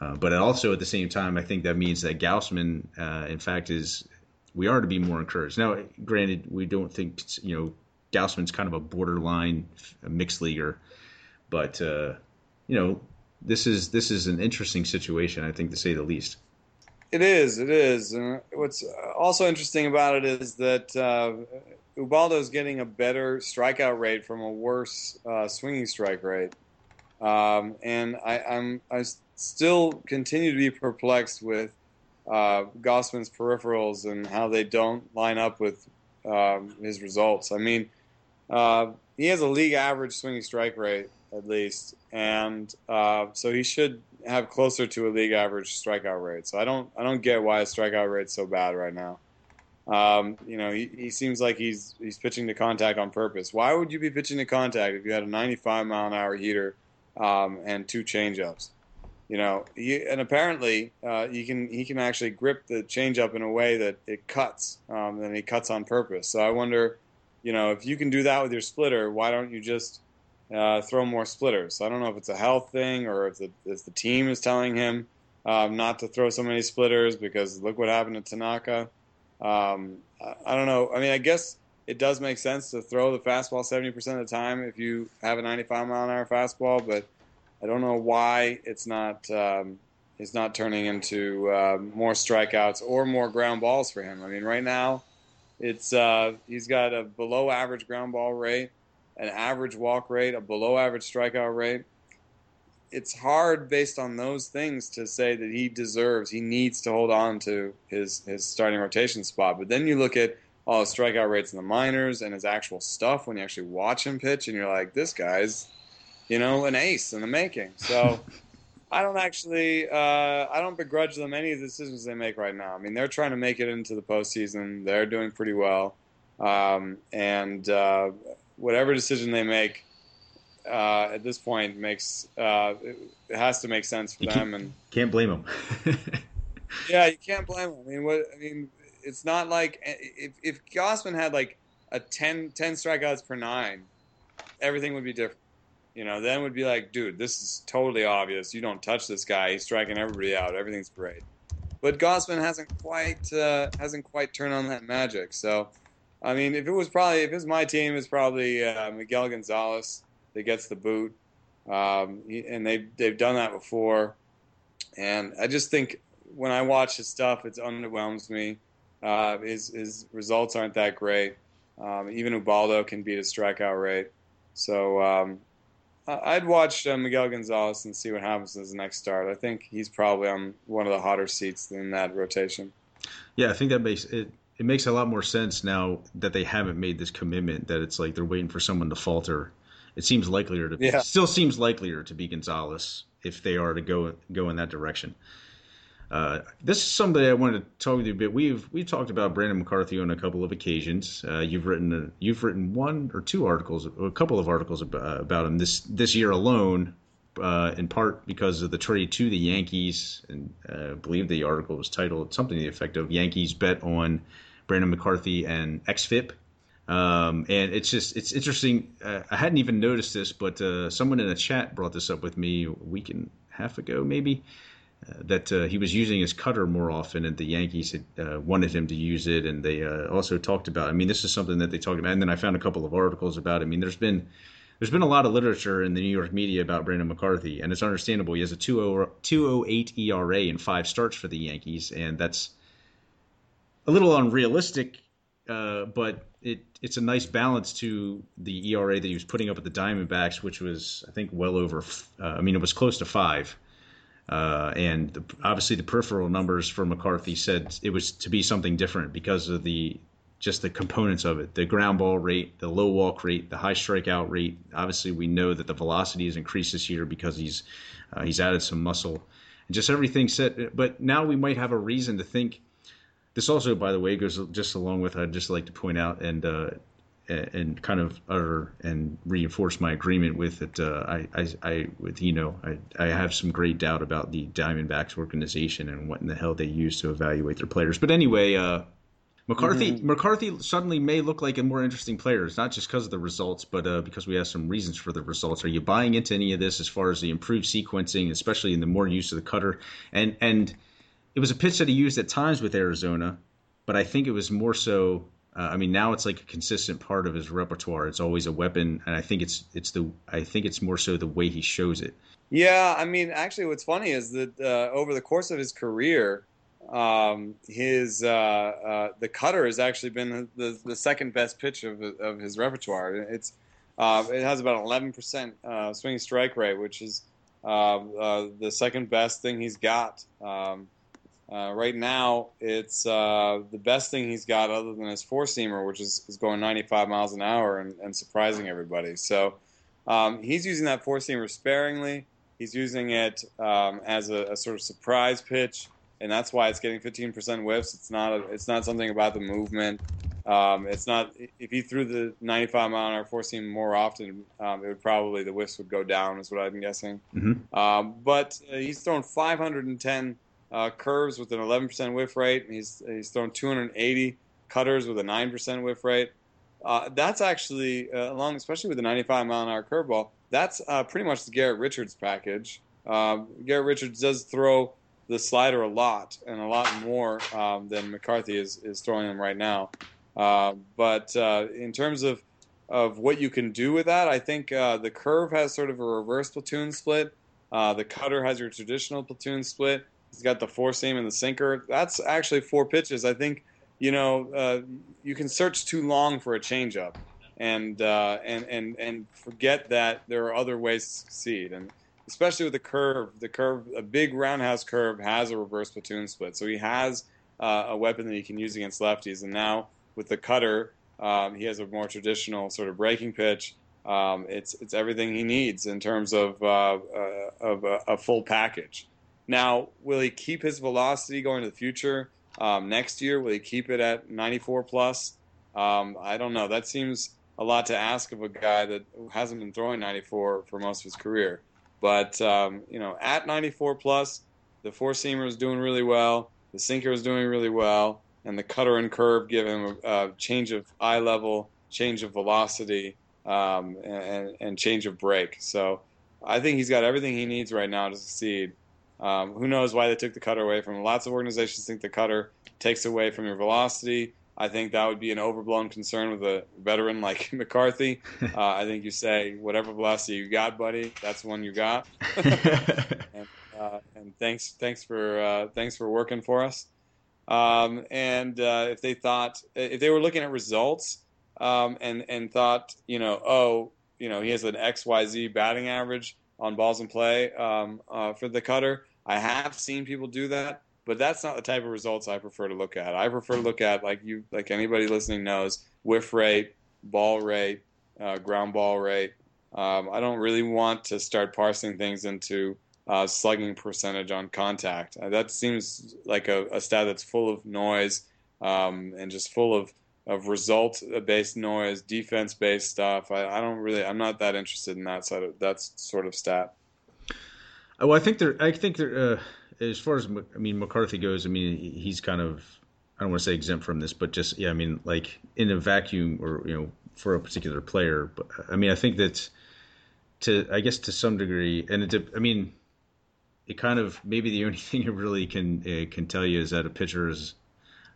Uh, but also at the same time, I think that means that Gausman, uh, in fact, is we are to be more encouraged. Now, granted, we don't think you know Gausman's kind of a borderline mixed leaguer, but uh, you know this is this is an interesting situation, I think, to say the least. It is. It is. And what's also interesting about it is that uh, Ubaldo's getting a better strikeout rate from a worse uh, swinging strike rate, um, and I, I'm I still continue to be perplexed with uh, Gausman's peripherals and how they don't line up with um, his results. I mean, uh, he has a league average swinging strike rate at least, and uh, so he should have closer to a league average strikeout rate. So I don't I don't get why his strikeout rate's so bad right now. Um, you know, he, he seems like he's he's pitching to contact on purpose. Why would you be pitching to contact if you had a 95 mile an hour heater um, and two changeups? You know, he, and apparently uh, he can he can actually grip the changeup in a way that it cuts, um, and he cuts on purpose. So I wonder, you know, if you can do that with your splitter, why don't you just uh, throw more splitters? I don't know if it's a health thing or if the, if the team is telling him um, not to throw so many splitters because look what happened to Tanaka. Um, I, I don't know. I mean, I guess it does make sense to throw the fastball 70% of the time if you have a 95 mile an hour fastball, but I don't know why it's not um, it's not turning into uh, more strikeouts or more ground balls for him. I mean, right now it's uh, he's got a below average ground ball rate, an average walk rate, a below average strikeout rate it's hard based on those things to say that he deserves, he needs to hold on to his his starting rotation spot. But then you look at all his strikeout rates in the minors and his actual stuff when you actually watch him pitch, and you're like, this guy's, you know, an ace in the making. So I don't actually. Uh, I don't begrudge them any of the decisions they make right now. I mean, they're trying to make it into the postseason. They're doing pretty well, um, and uh, whatever decision they make uh, at this point makes uh, it has to make sense for You them. And Can't blame them. yeah, you can't blame them. I mean, what? I mean, it's not like if if Gausman had like a 10, 10 strikeouts per nine, everything would be different. You know, then would be like, dude, this is totally obvious. You don't touch this guy. He's striking everybody out. Everything's great. But Gausman hasn't quite uh, hasn't quite turned on that magic. So, I mean, if it was probably if it was my team, it's probably uh, Miguel Gonzalez that gets the boot, um, he, and they they've done that before. And I just think when I watch his stuff, it underwhelms me. Uh, his his results aren't that great. Um, even Ubaldo can beat his strikeout rate. So um, I'd watch uh, Miguel Gonzalez and see what happens in his next start. I think he's probably on one of the hotter seats in that rotation. Yeah, I think that makes it. It makes a lot more sense now that they haven't made this commitment. That it's like they're waiting for someone to falter. It seems likelier to. Yeah. Still seems likelier to be Gonzalez if they are to go go in that direction. Uh, this is something I wanted to talk to you a bit. We've we've talked about Brandon McCarthy on a couple of occasions. Uh, you've written a, you've written one or two articles, a couple of articles about, about him this this year alone. Uh, in part because of the trade to the Yankees, and uh, I believe the article was titled something to the effect of "Yankees bet on Brandon McCarthy and xFIP." Um, and it's just it's interesting. Uh, I hadn't even noticed this, but uh, someone in a chat brought this up with me a week and a half ago, maybe. That uh, he was using his cutter more often, and the Yankees had uh, wanted him to use it, and they uh, also talked about. I mean, this is something that they talked about, and then I found a couple of articles about. It. I mean, there's been there's been a lot of literature in the New York media about Brandon McCarthy, and it's understandable. He has a 208 ERA in five starts for the Yankees, and that's a little unrealistic, uh, but it it's a nice balance to the ERA that he was putting up at the Diamondbacks, which was I think well over. Uh, I mean, it was close to five. Uh, and the, obviously, the peripheral numbers for McCarthy said it was to be something different because of the just the components of it: the ground ball rate, the low walk rate, the high strikeout rate. Obviously, we know that the velocity has increased this year because he's uh, he's added some muscle, and just everything set. But now we might have a reason to think. This also, by the way, goes just along with. I'd just like to point out and uh, and kind of utter and reinforce my agreement with it. Uh, I, I, I, with you know, I, I have some great doubt about the Diamondbacks organization and what in the hell they use to evaluate their players. But anyway, uh, McCarthy, mm-hmm. McCarthy suddenly may look like a more interesting player. It's not just because of the results, but uh, because we have some reasons for the results. Are you buying into any of this as far as the improved sequencing, especially in the more use of the cutter? And and it was a pitch that he used at times with Arizona, but I think it was more so uh, I mean, now it's like a consistent part of his repertoire. It's always a weapon, and I think it's it's the I think it's more so the way he shows it. Yeah, I mean, actually, what's funny is that uh, over the course of his career, um, his uh, uh the cutter has actually been the, the second best pitch of, of his repertoire. It's uh, it has about 11 percent uh, swing strike rate, which is the second best thing he's got. Um, uh, right now, it's uh, the best thing he's got other than his four seamer, which is, is going 95 miles an hour and, and surprising everybody. So um, he's using that four seamer sparingly. He's using it um, as a, a, sort of surprise pitch, and that's why it's getting 15% whiffs. It's not a, it's not something about the movement. Um, it's not if he threw the 95 mile an hour four seam more often, um, it would probably the whiffs would go down, is what I'm guessing. Mm-hmm. Um, but uh, he's thrown 510 uh, curves with an 11% whiff rate. He's he's thrown 280 cutters with a 9% whiff rate. Uh, that's actually uh, along, especially with the 95 mile an hour curveball. That's uh, pretty much the Garrett Richards package. Um, Garrett Richards does throw the slider a lot and a lot more um, than McCarthy is is throwing them right now. Uh, but uh, in terms of of what you can do with that, I think the curve has sort of a reverse platoon split. the cutter has your traditional platoon split He's got the four seam and the sinker. That's actually four pitches. I think you know uh, you can search too long for a changeup, and uh, and and and forget that there are other ways to succeed. And especially with the curve, the curve, a big roundhouse curve has a reverse platoon split, so he has uh, a weapon that he can use against lefties. And now with the cutter, um, he has a more traditional sort of breaking pitch. Um, it's it's everything he needs in terms of uh, uh, of a, a, full package. Now, will he keep his velocity going to the future um, next year? Will he keep it at 94 plus? Um, I don't know. That seems a lot to ask of a guy that hasn't been throwing 94 for most of his career. But um, you know, at 94 plus, the four seamer is doing really well. The sinker is doing really well, and the cutter and curve give him a, a change of eye level, change of velocity um, and, and, change of break. So I think he's got everything he needs right now to succeed. Um, who knows why they took the cutter away from him? Lots of organizations think the cutter takes away from your velocity. I think that would be an overblown concern with a veteran like McCarthy. Uh, I think you say whatever velocity you got, buddy, that's the one you got. and, uh, and, thanks, thanks for uh, thanks for working for us. Um, and uh, if they thought if they were looking at results, um, and and thought, you know, oh, you know, he has an X Y Z batting average on balls in play um, uh, for the cutter. I have seen people do that, but that's not the type of results I prefer to look at. I prefer to look at like you, like anybody listening knows, whiff rate, ball rate, uh, ground ball rate. Um, I don't really want to start parsing things into uh, slugging percentage on contact. Uh, that seems like a, a, stat that's full of noise um, and just full of of result based noise, defense based stuff. I, I, don't really, I'm not that interested in that side of that sort of stat. Well, I think there, I think there, uh, as far as I mean McCarthy goes, I mean he's kind of, I don't want to say exempt from this, but just yeah, I mean like in a vacuum or you know for a particular player. But I mean I think that to I guess to some degree, and it, I mean it kind of maybe the only thing it really can uh, can tell you is that a pitcher is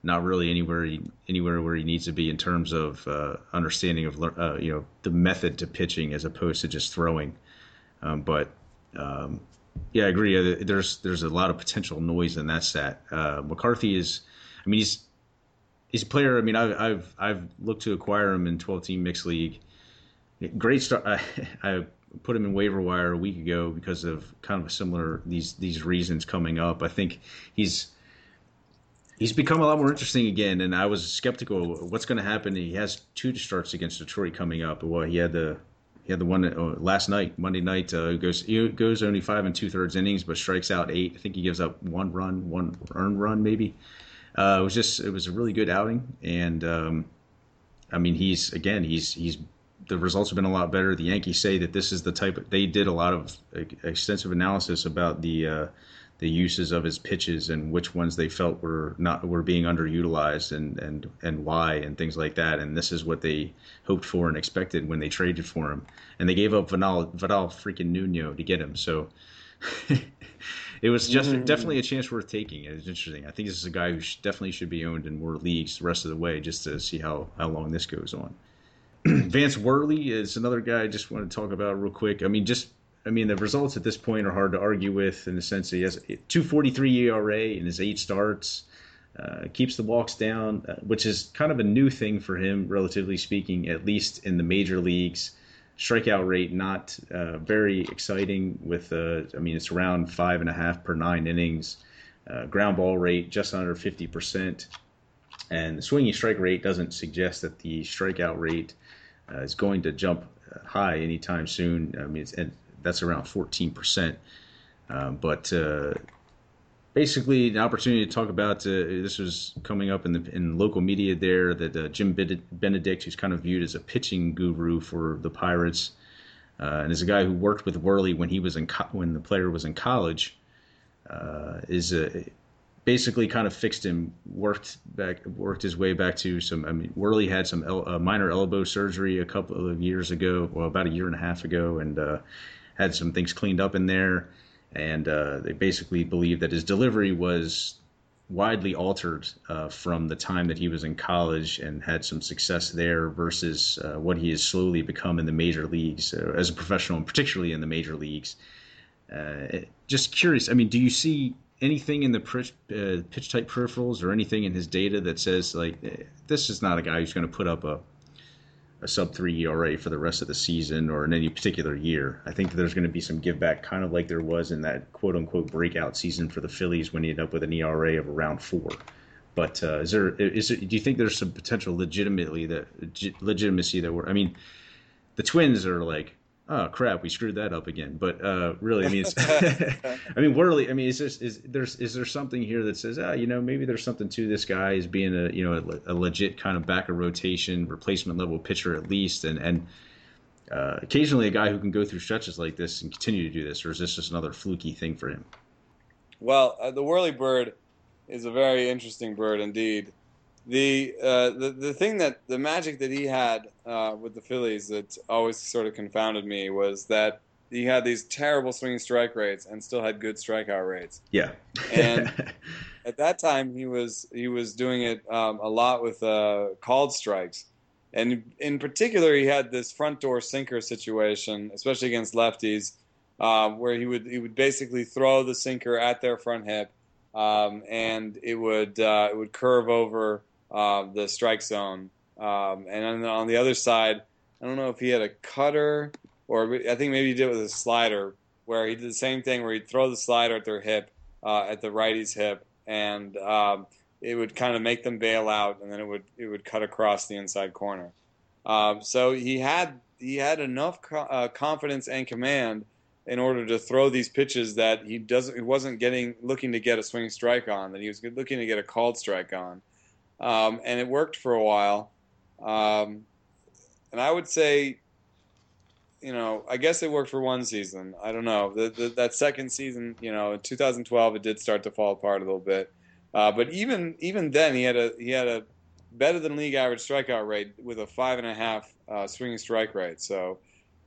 not really anywhere he, anywhere where he needs to be in terms of uh, understanding of uh, you know the method to pitching as opposed to just throwing. Um, but um, yeah, I agree. There's there's a lot of potential noise in that stat. Uh, McCarthy is, I mean, he's he's a player. I mean, I've I've, I've looked to acquire him in 12 team mixed league. Great start. I, I put him in waiver wire a week ago because of kind of a similar these these reasons coming up. I think he's he's become a lot more interesting again. And I was skeptical what's going to happen. He has two starts against Detroit coming up. Well, he had the he had the one uh, last night, Monday night. Uh, goes goes only five and two thirds innings, but strikes out eight. I think he gives up one run, one earned run maybe. Uh, it was just it was a really good outing, and um, I mean he's again he's he's the results have been a lot better. The Yankees say that this is the type of, they did a lot of extensive analysis about the uh, the uses of his pitches and which ones they felt were not were being underutilized and and and why and things like that. And this is what they hoped for and expected when they traded for him. And they gave up Vidal Vidal freaking Nuno to get him. So. it was just mm-hmm. definitely a chance worth taking. It's interesting. I think this is a guy who definitely should be owned in more leagues the rest of the way, just to see how how long this goes on. Vance Worley is another guy I just want to talk about real quick. I mean, just I mean, the results at this point are hard to argue with in the sense that he has 2.43 ERA in his eight starts, uh, keeps the walks down, uh, which is kind of a new thing for him, relatively speaking, at least in the major leagues. Strikeout rate not uh, very exciting. With uh, I mean, it's around five and a half per nine innings. Uh, ground ball rate just under 50 percent, and the swinging strike rate doesn't suggest that the strikeout rate uh, is going to jump high anytime soon. I mean, it's, that's around 14%. Uh, but uh, basically, an opportunity to talk about uh, this was coming up in the in local media there that uh, Jim Benedict, who's kind of viewed as a pitching guru for the Pirates, uh, and is a guy who worked with Worley when he was in co- when the player was in college, uh, is a basically kind of fixed him, worked back, worked his way back to some. I mean, Worley had some el- uh, minor elbow surgery a couple of years ago, well, about a year and a half ago, and uh, had some things cleaned up in there, and uh, they basically believe that his delivery was widely altered uh, from the time that he was in college and had some success there versus uh, what he has slowly become in the major leagues uh, as a professional, and particularly in the major leagues. Uh, just curious, I mean, do you see anything in the pitch, uh, pitch type peripherals or anything in his data that says like eh, this is not a guy who's going to put up a a sub three ERA for the rest of the season or in any particular year. I think there's going to be some give back, kind of like there was in that quote unquote breakout season for the Phillies when he ended up with an ERA of around four. But uh, is there is there, do you think there's some potential legitimately that legitimacy that we're I mean the Twins are like, oh crap, we screwed that up again. But uh, really, I mean, it's, I mean, Worley. I mean, is this is there's is there something here that says, ah, you know, maybe there's something to this guy as being a you know a, a legit kind of back of rotation replacement level pitcher at least, and and. Uh, occasionally, a guy who can go through stretches like this and continue to do this, or is this just another fluky thing for him? Well, uh, the whirly bird is a very interesting bird indeed. The uh, the the thing that the magic that he had uh, with the Phillies that always sort of confounded me was that he had these terrible swinging strike rates and still had good strikeout rates. Yeah, and at that time he was he was doing it um, a lot with uh, called strikes, and in particular he had this front door sinker situation, especially against lefties, uh, where he would he would basically throw the sinker at their front hip, um, and it would uh, it would curve over uh, the strike zone. Um, and on the, on the other side, I don't know if he had a cutter or I think maybe he did it with a slider, where he did the same thing where he'd throw the slider at their hip, uh, at the righty's hip, and um, it would kind of make them bail out, and then it would it would cut across the inside corner. Um, so he had he had enough co- uh, confidence and command in order to throw these pitches that he doesn't he wasn't getting looking to get a swing strike on, that he was looking to get a called strike on um, and it worked for a while. Um, and I would say, you know, I guess it worked for one season. I don't know. The, the, that second season, you know, in 2012, it did start to fall apart a little bit. Uh, but even even then, he had a he had a better than league average strikeout rate with a five and a half uh, swinging strike rate. So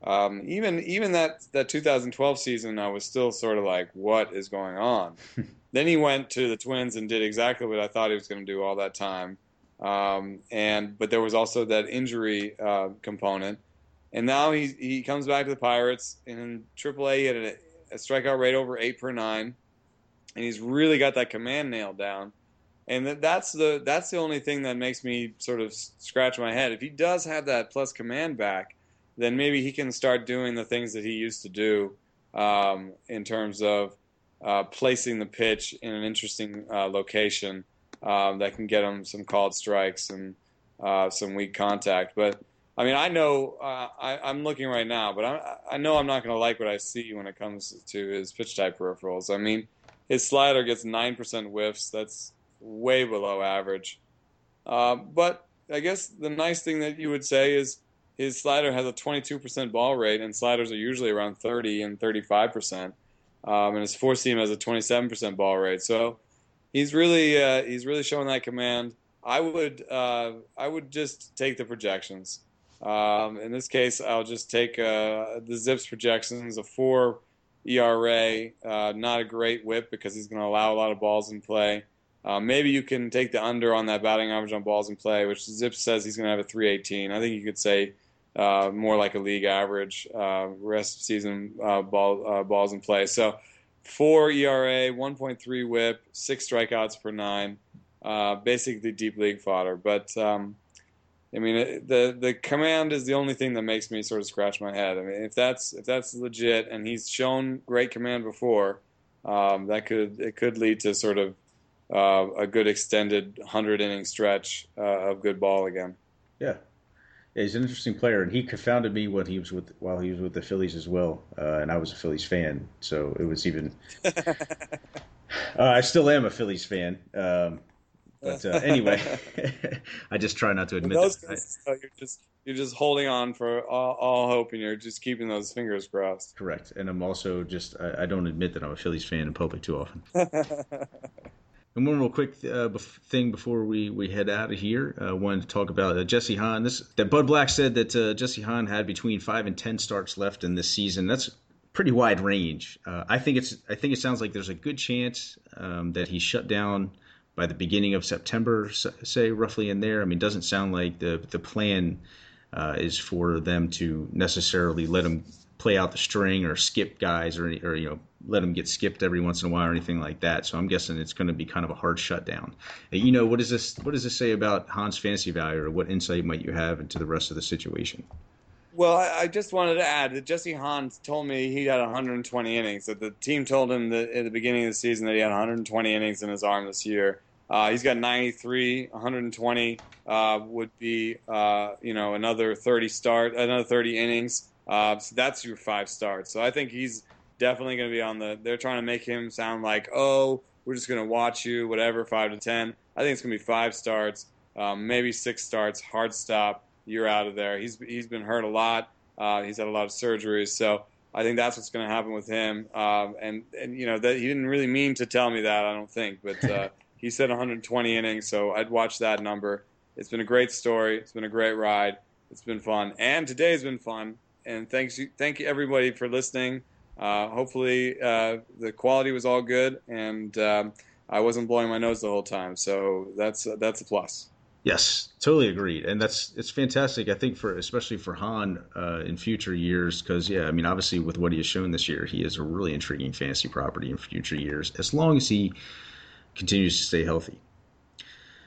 um, even even that that 2012 season, I was still sort of like, what is going on? Then he went to the Twins and did exactly what I thought he was going to do all that time. Um, and but there was also that injury uh, component. And now he he comes back to the Pirates and in AAA he had a, a strikeout rate over eight per nine, and he's really got that command nailed down. And that's the that's the only thing that makes me sort of scratch my head. If he does have that plus command back, then maybe he can start doing the things that he used to do um, in terms of uh, placing the pitch in an interesting uh, location um, that can get him some called strikes and uh, some weak contact. But I mean, I know uh, I, am looking right now, but I, I know I'm not going to like what I see when it comes to his pitch type peripherals. I mean, his slider gets nine percent whiffs. That's way below average. Uh, but I guess the nice thing that you would say is his slider has a 22% ball rate, and sliders are usually around 30 and 35 percent um, and his four seam has a 27% ball rate. So he's really uh, he's really showing that command. I would uh, I would just take the projections. Um, in this case, I'll just take uh, the ZiPS projections, a four ERA, uh, not a great whip because he's going to allow a lot of balls in play. Uh, maybe you can take the under on that batting average on balls in play, which ZiPS says he's going to have a 318. I think you could say uh, more like a league average uh, rest of season uh, ball, uh, balls in play. So four ERA, 1.3 WHIP, six strikeouts per nine, uh, basically deep league fodder. But um, I mean, the the command is the only thing that makes me sort of scratch my head. I mean, if that's if that's legit, and he's shown great command before, um, that could it could lead to sort of uh, a good extended hundred inning stretch of good ball again. Yeah, he's an interesting player, and he confounded me when he was with while he was with the Phillies as well, uh, and I was a Phillies fan, so it was even. uh, I still am a Phillies fan, um, but uh, anyway, I just try not to admit those that. Cases, I, you're just you're just holding on for all, all, hope, and you're just keeping those fingers crossed. Correct, and I'm also just I, I don't admit that I'm a Phillies fan in public too often. And one real quick uh, thing before we, we head out of here, I uh, wanted to talk about uh, Jesse Hahn. This that Bud Black said that uh, Jesse Hahn had between five and ten starts left in this season. That's pretty wide range. Uh, I think it's I think it sounds like there's a good chance um, that he's shut down by the beginning of September, say roughly in there. I mean, doesn't sound like the the plan uh, is for them to necessarily let him play out the string or skip guys or or you know let them get skipped every once in a while or anything like that. So I'm guessing it's going to be kind of a hard shutdown. And, you know, what does this what does this say about Hahn's fantasy value, or what insight might you have into the rest of the situation? Well, I just wanted to add that Jesse Hahn told me he had 120 innings. That the team told him that at the beginning of the season that he had 120 innings in his arm this year. Uh, he's got 93, 120 uh, would be uh, you know another 30 start, another 30 innings. Uh, so that's your five starts. So I think he's definitely going to be on the. They're trying to make him sound like, oh, we're just going to watch you, whatever, five to ten. I think it's going to be five starts, um, maybe six starts, hard stop. You're out of there. He's he's been hurt a lot. Uh, he's had a lot of surgeries, so I think that's what's going to happen with him. Um, and and you know that he didn't really mean to tell me that. I don't think, but uh, he said 120 innings, so I'd watch that number. It's been a great story. It's been a great ride. It's been fun, and today's been fun. And thanks thank you everybody for listening. Uh, hopefully uh, the quality was all good, and um, I wasn't blowing my nose the whole time. So that's that's a plus. Yes, totally agreed, and that's it's fantastic. I think for especially for Hahn uh, in future years, because yeah, I mean, obviously with what he has shown this year, he is a really intriguing fantasy property in future years, as long as he continues to stay healthy.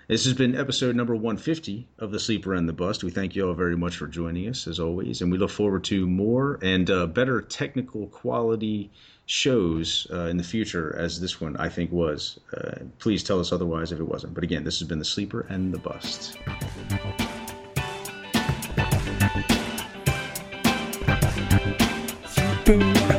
This has been episode number 150 of The Sleeper and the Bust. We thank you all very much for joining us, as always, and we look forward to more and uh, better technical quality shows uh, in the future, as this one, I think, was. Uh, please tell us otherwise if it wasn't. But again, this has been The Sleeper and the Bust. Boom.